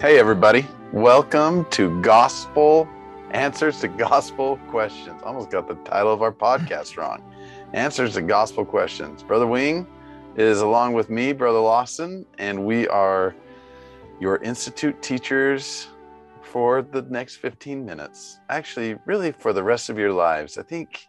Hey, everybody. Welcome to Gospel Answers to Gospel Questions. Almost got the title of our podcast wrong. Answers to Gospel Questions. Brother Wing is along with me, Brother Lawson, and we are your Institute teachers for the next 15 minutes. Actually, really for the rest of your lives. I think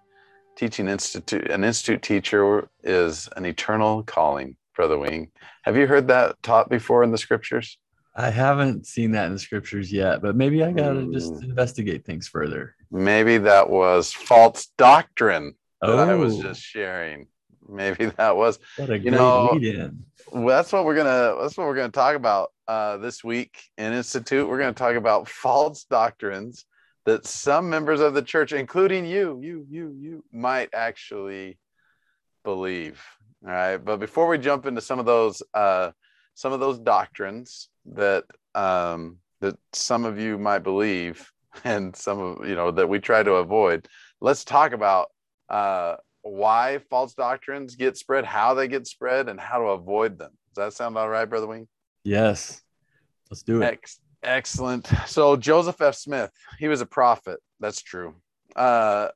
teaching institute an institute teacher is an eternal calling, Brother Wing. Have you heard that taught before in the scriptures? I haven't seen that in the scriptures yet, but maybe I got to just investigate things further. Maybe that was false doctrine that I was Oh. just sharing. Maybe that was. What a You great know, lead in. Well, that's what we're gonna. That's what we're gonna talk about uh, this week in Institute. We're gonna talk about false doctrines that some members of the church, including you, you, you, you, might actually believe. All right, but before we jump into some of those, uh, some of those doctrines that um, that some of you might believe, and some of you know that we try to avoid, let's talk about uh, why false doctrines get spread, how they get spread, and how to avoid them. Does that sound all right, Brother Wing? Yes. Let's do it. Ex- excellent. So Joseph F. Smith, he was a prophet. That's true. Uh,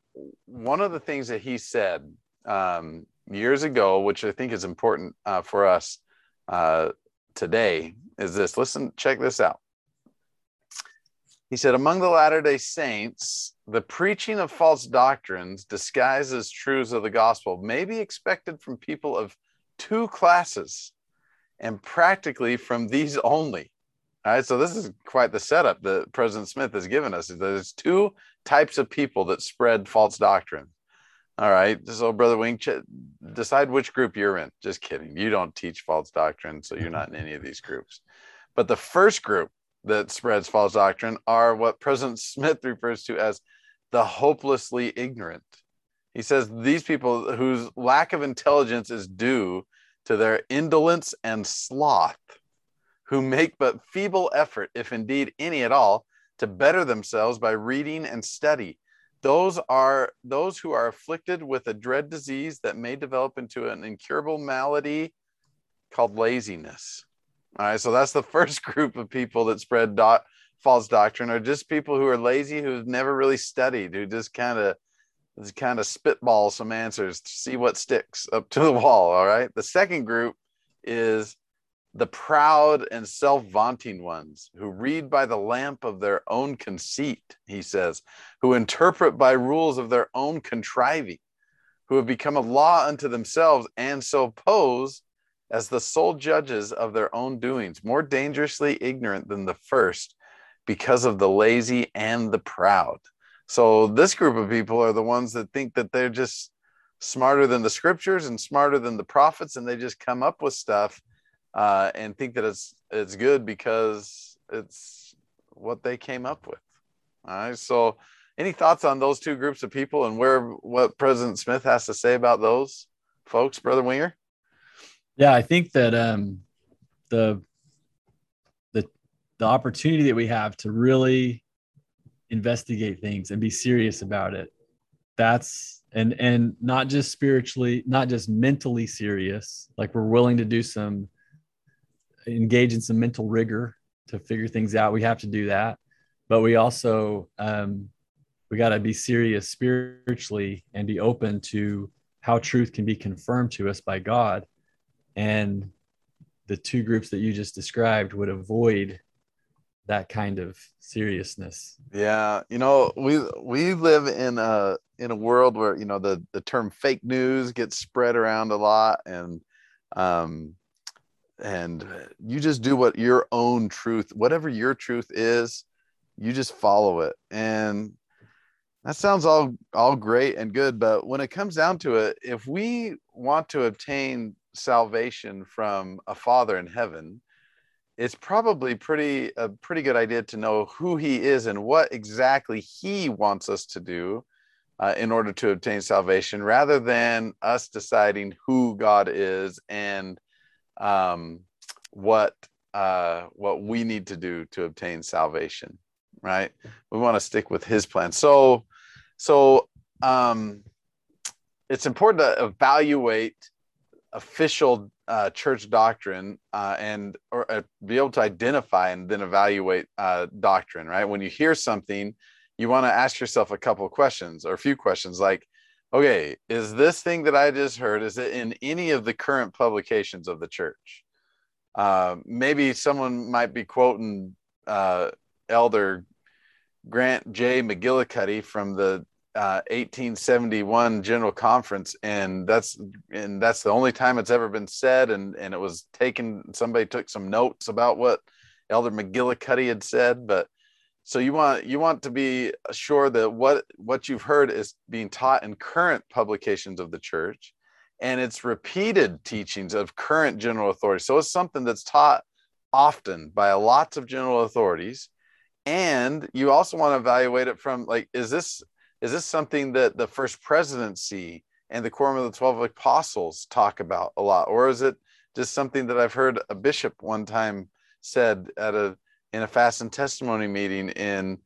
one of the things that he said um, years ago, which I think is important uh, for us uh, today, is this. Listen, check this out. He said, Among the Latter day Saints, the preaching of false doctrines disguised as truths of the gospel may be expected from people of two classes and practically from these only. All right, so this is quite the setup that President Smith has given us. There's two types of people that spread false doctrine. All right, so Brother Wing, decide which group you're in. Just kidding. You don't teach false doctrine, so you're not in any of these groups. But the first group that spreads false doctrine are what President Smith refers to as the hopelessly ignorant. He says these people whose lack of intelligence is due to their indolence and sloth, who make but feeble effort, if indeed any at all, to better themselves by reading and study. Those are those who are afflicted with a dread disease that may develop into an incurable malady called laziness. All right, so that's the first group of people that spread false doctrine, are just people who are lazy, who've never really studied, who just kind of just kind of spitball some answers to see what sticks up to the wall. All right. The second group is the proud and self vaunting ones who read by the lamp of their own conceit, he says, who interpret by rules of their own contriving, who have become a law unto themselves and so pose as the sole judges of their own doings, more dangerously ignorant than the first because of the lazy and the proud. So this group of people are the ones that think that they're just smarter than the scriptures and smarter than the prophets, and they just come up with stuff uh, and think that it's it's good because it's what they came up with. All right. So, any thoughts on those two groups of people and where what President Smith has to say about those folks, Brother Winger? Yeah, I think that um the the the opportunity that we have to really investigate things and be serious about it. That's and and not just spiritually, not just mentally serious, like we're willing to do some engage in some mental rigor to figure things out. We have to do that. But we also um we got to be serious spiritually and be open to how truth can be confirmed to us by God and the two groups that you just described would avoid that kind of seriousness Yeah, you know, we we live in a in a world where you know the the term fake news gets spread around a lot, and um, and you just do what your own truth, whatever your truth is, you just follow it, and that sounds all all great and good, but when it comes down to it, if we want to obtain salvation from a Father in heaven, it's probably pretty a pretty good idea to know who he is and what exactly he wants us to do uh, in order to obtain salvation rather than us deciding who god is and um, what uh, what we need to do to obtain salvation right? We want to stick with his plan. So so um, it's important to evaluate official uh, church doctrine uh, and or uh, be able to identify and then evaluate uh, doctrine right? When you hear something you want to ask yourself a couple questions or a few questions like okay is this thing that i just heard is it in any of the current publications of the church uh, maybe someone might be quoting uh, elder grant j mcgillicuddy from the uh, 1871 General Conference, and that's and that's the only time it's ever been said. And and it was taken. Somebody took some notes about what Elder McGillicuddy had said, but so you want you want to be sure that what what you've heard is being taught in current publications of the church, and it's repeated teachings of current general authorities. So it's something that's taught often by lots of general authorities and you also want to evaluate it from like is this is this something that the first presidency and the quorum of the 12 apostles talk about a lot or is it just something that i've heard a bishop one time said at a in a fast and testimony meeting in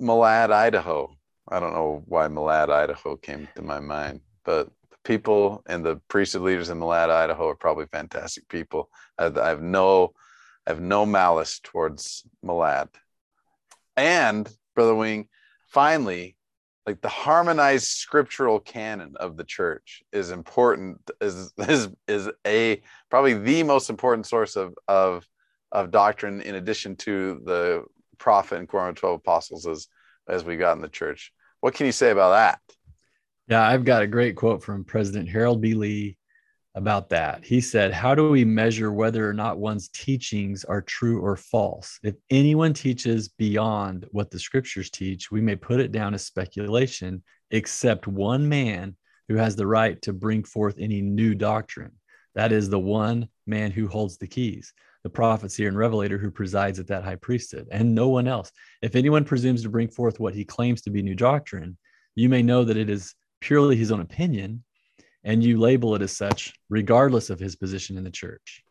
malad idaho. I don't know why malad idaho came to my mind but the people and the priesthood leaders in malad idaho are probably fantastic people. I, I have no i have no malice towards malad. And brother wing finally like the harmonized scriptural canon of the church is important is is is a probably the most important source of of of doctrine in addition to the prophet and quorum of 12 apostles as as we got in the church what can you say about that yeah i've got a great quote from president harold b lee about that. He said, How do we measure whether or not one's teachings are true or false? If anyone teaches beyond what the scriptures teach, we may put it down as speculation, except one man who has the right to bring forth any new doctrine. That is the one man who holds the keys, the prophet, seer, and revelator who presides at that high priesthood, and no one else. If anyone presumes to bring forth what he claims to be new doctrine, you may know that it is purely his own opinion and you label it as such, regardless of his position in the church.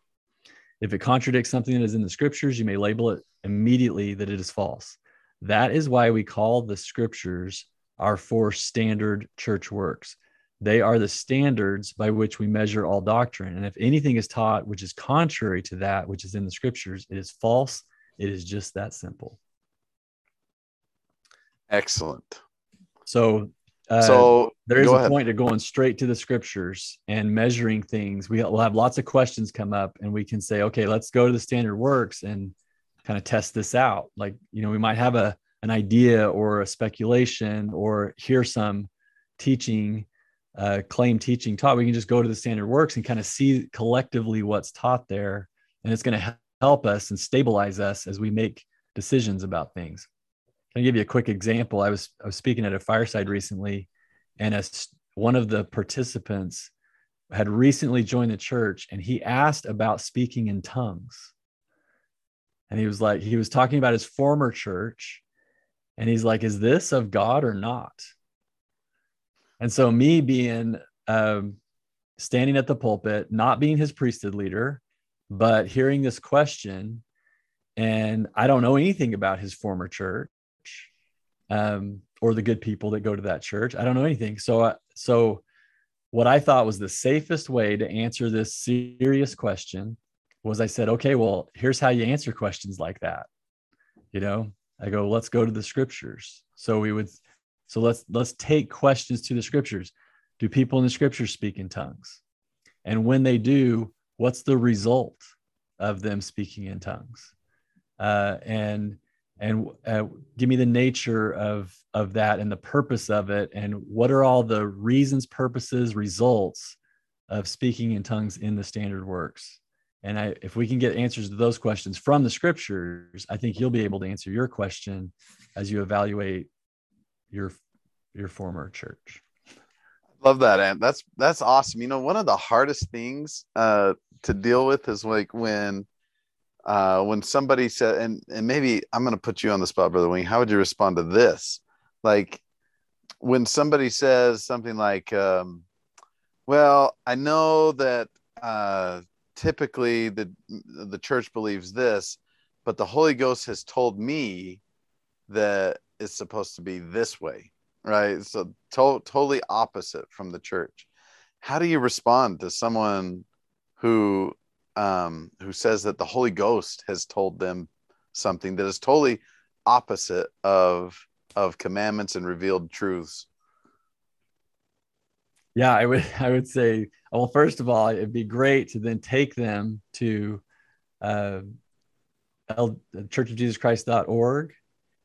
If it contradicts something that is in the scriptures, you may label it immediately that it is false. That is why we call the scriptures our four standard church works. They are the standards by which we measure all doctrine. And if anything is taught which is contrary to that which is in the scriptures, it is false. It is just that simple. Excellent. So uh, so there is a ahead. point to going straight to the scriptures and measuring things. We will have lots of questions come up, and we can say, okay, let's go to the standard works and kind of test this out. Like, you know, we might have a an idea or a speculation or hear some teaching, uh, claim teaching taught. We can just go to the standard works and kind of see collectively what's taught there, and it's going to help us and stabilize us as we make decisions about things. Can I give you a quick example? I was I was speaking at a fireside recently, and as one of the participants had recently joined the church, and he asked about speaking in tongues. And he was like, he was talking about his former church, and he's like, "Is this of God or not?" And so, me being um, standing at the pulpit, not being his priesthood leader, but hearing this question, and I don't know anything about his former church um, or the good people that go to that church. I don't know anything. So, uh, so what I thought was the safest way to answer this serious question was I said, okay, well, here's how you answer questions like that. You know, I go, let's go to the scriptures. So we would, so let's let's take questions to the scriptures. Do people in the scriptures speak in tongues? And when they do, what's the result of them speaking in tongues? Uh, and and uh, give me the nature of of that and the purpose of it and what are all the reasons purposes results of speaking in tongues in the standard works and I, if we can get answers to those questions from the scriptures i think you'll be able to answer your question as you evaluate your your former church. Love that and that's that's awesome. You know one of the hardest things uh to deal with is like when uh, when somebody said, and, and maybe I'm to put you on the spot, Brother Wing, how would you respond to this? Like when somebody says something like, um, well, I know that uh, typically the, the church believes this, but the Holy Ghost has told me that it's supposed to be this way, right? So to- totally opposite from the church. how do you respond to someone who um, who says that the Holy Ghost has told them something that is totally opposite of of commandments and revealed truths? Yeah, I would I would say well, first of all, it'd be great to then take them to uh, churchofjesuschrist.org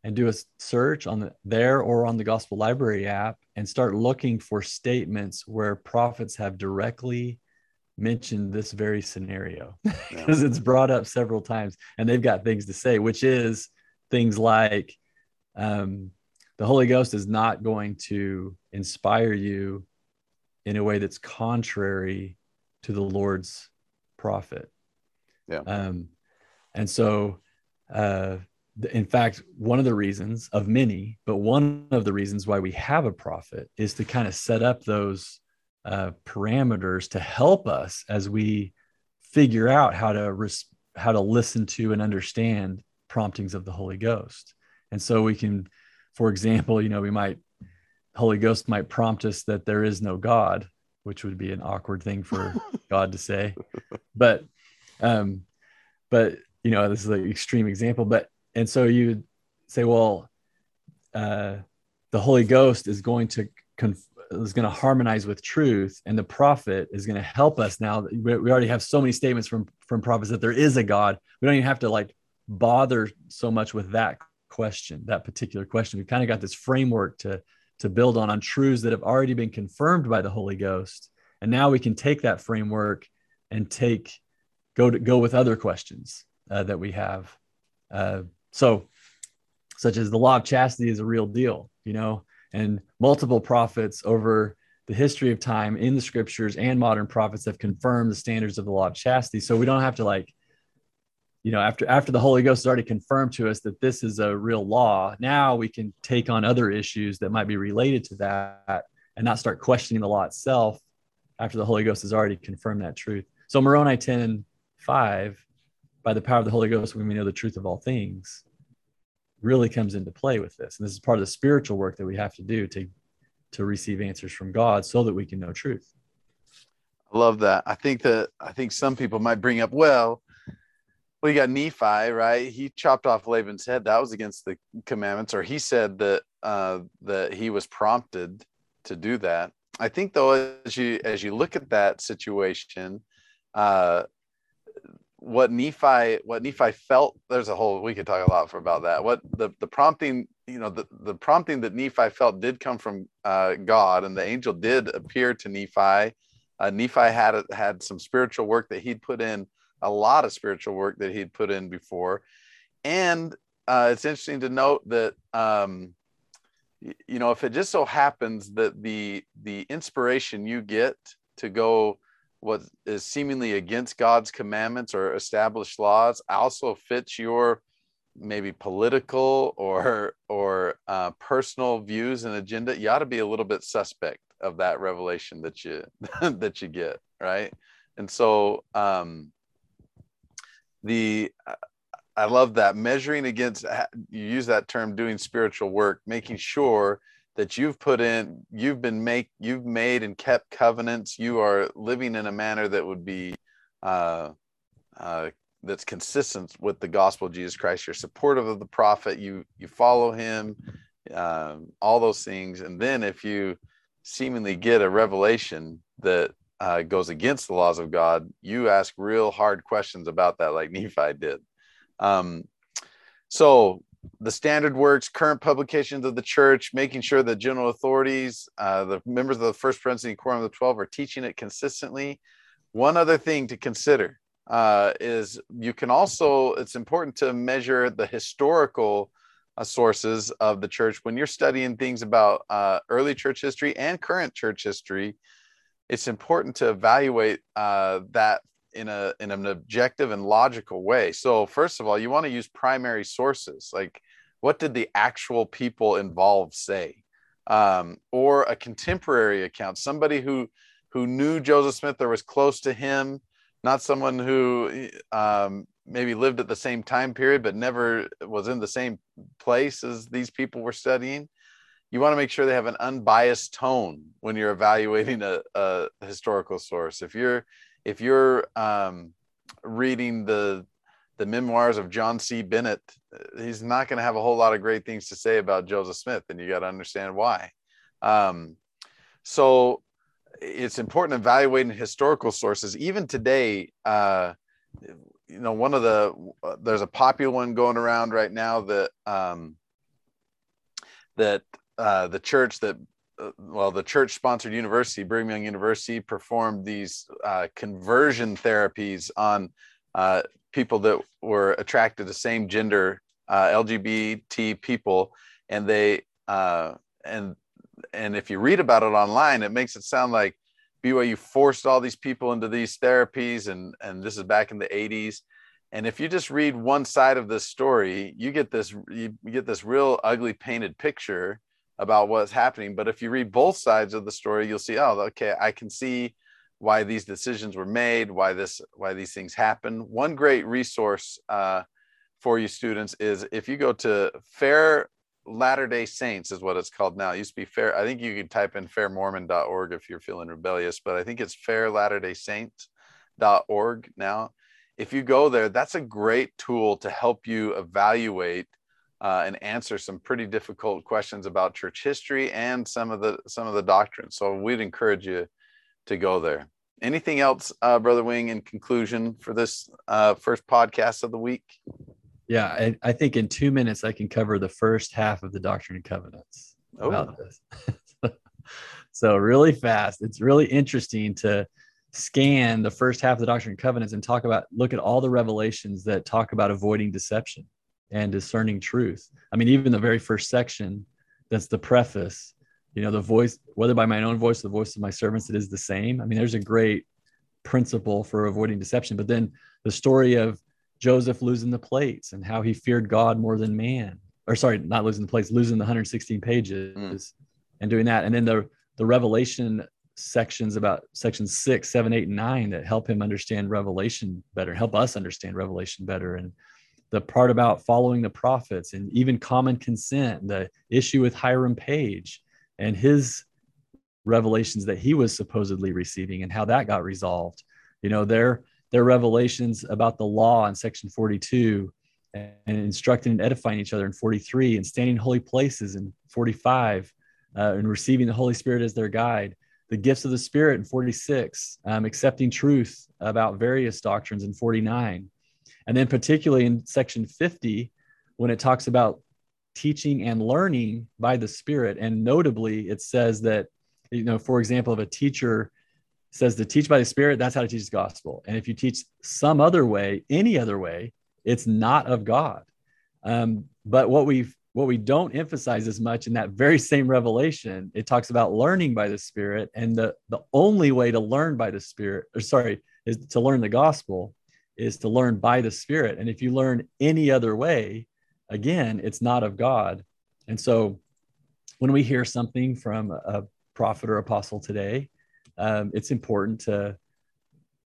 and do a search on the, there or on the Gospel Library app and start looking for statements where prophets have directly mentioned this very scenario because yeah. it's brought up several times and they've got things to say, which is things like um, the Holy Ghost is not going to inspire you in a way that's contrary to the Lord's prophet. Yeah. Um, and so, uh, in fact, one of the reasons of many, but one of the reasons why we have a prophet is to kind of set up those uh, parameters to help us as we figure out how to res- how to listen to and understand promptings of the Holy Ghost. And so we can, for example, you know, we might Holy Ghost might prompt us that there is no God, which would be an awkward thing for God to say. But um, but you know, this is an extreme example, but and so you say, well, uh, the Holy Ghost is going to conf- is going to harmonize with truth, and the prophet is going to help us. Now we already have so many statements from from prophets that there is a God. We don't even have to like bother so much with that question, that particular question. We've kind of got this framework to to build on on truths that have already been confirmed by the Holy Ghost, and now we can take that framework and take go to go with other questions uh, that we have. Uh, so, such as the law of chastity is a real deal, you know, and multiple prophets over the history of time in the scriptures and modern prophets have confirmed the standards of the law of chastity. So we don't have to like, you know, after after the Holy Ghost has already confirmed to us that this is a real law, now we can take on other issues that might be related to that and not start questioning the law itself after the Holy Ghost has already confirmed that truth. So Moroni 10 5, by the power of the Holy Ghost, when we know the truth of all things, really comes into play with this. And this is part of the spiritual work that we have to do to to receive answers from God so that we can know truth. I love that. I think that I think some people might bring up, well, well, you got Nephi, right? He chopped off Laban's head. That was against the commandments, or he said that uh, that he was prompted to do that. I think though, as you as you look at that situation, uh, what Nephi what Nephi felt there's a whole we could talk a lot for about that. What the the prompting you know the, the prompting that Nephi felt did come from uh, God and the angel did appear to Nephi. Uh, Nephi had had some spiritual work that he'd put in a lot of spiritual work that he'd put in before. And uh, it's interesting to note that um, you know if it just so happens that the the inspiration you get to go what is seemingly against God's commandments or established laws also fits your maybe political or or uh, personal views and agenda, you ought to be a little bit suspect of that revelation that you that you get, right? And so um, the I love that measuring against you use that term doing spiritual work, making sure that you've put in you've been make you've made and kept covenants. You are living in a manner that would be uh, uh, that's consistent with the gospel of jesus christ. You're supportive of the prophet. You you follow him um, all those things. And then if you seemingly get a revelation that uh, goes against the laws of god you ask real hard questions about that like nephi did. Um, so the standard works, current publications of the church, making sure the general authorities, uh, the members of the First Presidency Quorum of the Twelve are teaching it consistently. One other thing to consider uh, is you can also, it's important to measure the historical uh, sources of the church. When you're studying things about uh, early church history and current church history, it's important to evaluate uh, that in a in an objective and logical way. So first of all, you want to use primary sources. Like, what did the actual people involved say? Um, or a contemporary account, somebody who who knew Joseph Smith or was close to him, not someone who um, maybe lived at the same time period but never was in the same place as these people were studying. you want to make sure they have an unbiased tone when you're evaluating a, a historical source. If you're if you're um, reading the the memoirs of John C. Bennett, he's not going to have a whole lot of great things to say about Joseph Smith, and you got to understand why. Um, so it's important evaluating historical sources. Even today, uh, you know, one of the there's a popular one going around right now that um, that uh, the church that well, the church sponsored university, Brigham Young University, performed these uh, conversion therapies on uh, people that were attracted to same gender uh, LGBT people, and they uh, and and if you read about it online, it makes it sound like BYU forced all these people into these therapies, and and this is back in the 80s. And if you just read one side of this story, you get this you get this real ugly painted picture about what's happening. But if you read both sides of the story, you'll see, oh, okay, I can see why these decisions were made, why this, why these things happen. One great resource uh, for you students is if you go to Fair Latter Day Saints is what it's called now. It used to be Fair. I think you could type in fairmormon.org if you're feeling rebellious, but I think it's Fair Latter Day Saints.org now. If you go there, that's a great tool to help you evaluate uh, and answer some pretty difficult questions about church history and some of the some of the doctrines. So we'd encourage you to go there. Anything else, uh, Brother Wing, in conclusion for this uh, first podcast of the week? Yeah, I, I, think in two minutes I can cover the first half of the Doctrine and Covenants oh. about this. so really fast. It's really interesting to scan the first half of the Doctrine and Covenants and talk about look at all the revelations that talk about avoiding deception and discerning truth. I mean, even the very first section, that's the preface, you know, the voice, whether by my own voice, or the voice of my servants, it is the same. I mean, there's a great principle for avoiding deception. But then the story of Joseph losing the plates and how he feared God more than man, or sorry, not losing the plates, losing the 116 pages mm. and doing that. And then the, the revelation sections about section six, seven, eight, and nine that help him understand revelation better, help us understand revelation better. And the part about following the prophets and even common consent, the issue with Hiram Page and his revelations that he was supposedly receiving and how that got resolved. You know, their their revelations about the law in section 42 and instructing and edifying each other in 43 and standing in holy places in 45 uh, and receiving the Holy Spirit as their guide. The gifts of the Spirit in 46, um, accepting truth about various doctrines in 49, and then, particularly in section 50, when it talks about teaching and learning by the Spirit, and notably, it says that, you know, for example, if a teacher says to teach by the Spirit, that's how to teach the gospel. And if you teach some other way, any other way, it's not of God. Um, but what we what we don't emphasize as much in that very same revelation, it talks about learning by the Spirit, and the the only way to learn by the Spirit, or sorry, is to learn the gospel is to learn by the Spirit. And if you learn any other way, again, it's not of God. And so when we hear something from a prophet or apostle today, um, it's important to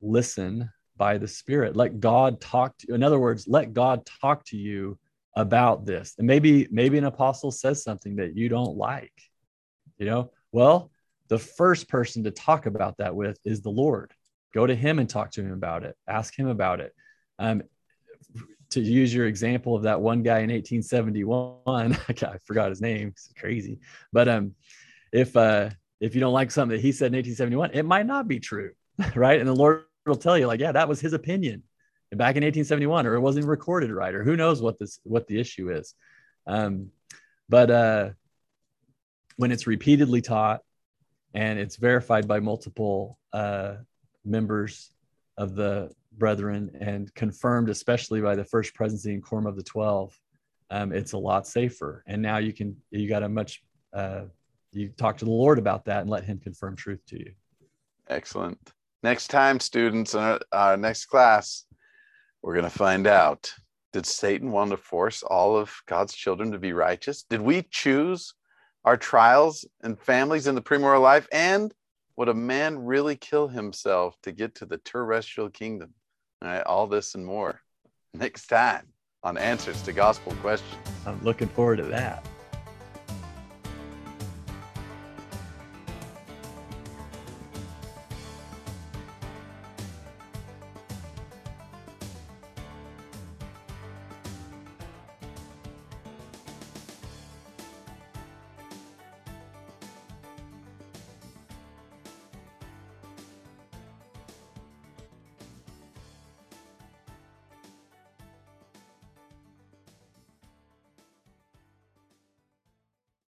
listen by the Spirit. Let God talk to you. In other words, let God talk to you about this. And maybe, maybe an apostle says something that you don't like. You know, well, the first person to talk about that with is the Lord go to him and talk to him about it. Ask him about it. Um, to use your example of that one guy in 1871 i forgot his name it's crazy. But um, if uh, if you don't like something that he said in 1871 it might not be true right? And the lord will tell you like yeah that was his opinion back in 1871 or it wasn't recorded right or who knows what this what the issue is. Um, but uh, when it's repeatedly taught and it's verified by multiple uh, members of the brethren and confirmed, especially by the first presidency and quorum of the 12, um, it's a lot safer. And now you can, you got a much, uh, you talk to the Lord about that and let him confirm truth to you. Excellent. Next time, students, in our, our next class, we're going to find out did Satan want to force all of God's children to be righteous? Did we choose our trials and families in the premortal life? And would a man really kill himself to get to the terrestrial kingdom? All, right, all this and more next time on Answers to Gospel Questions. I'm looking forward to that.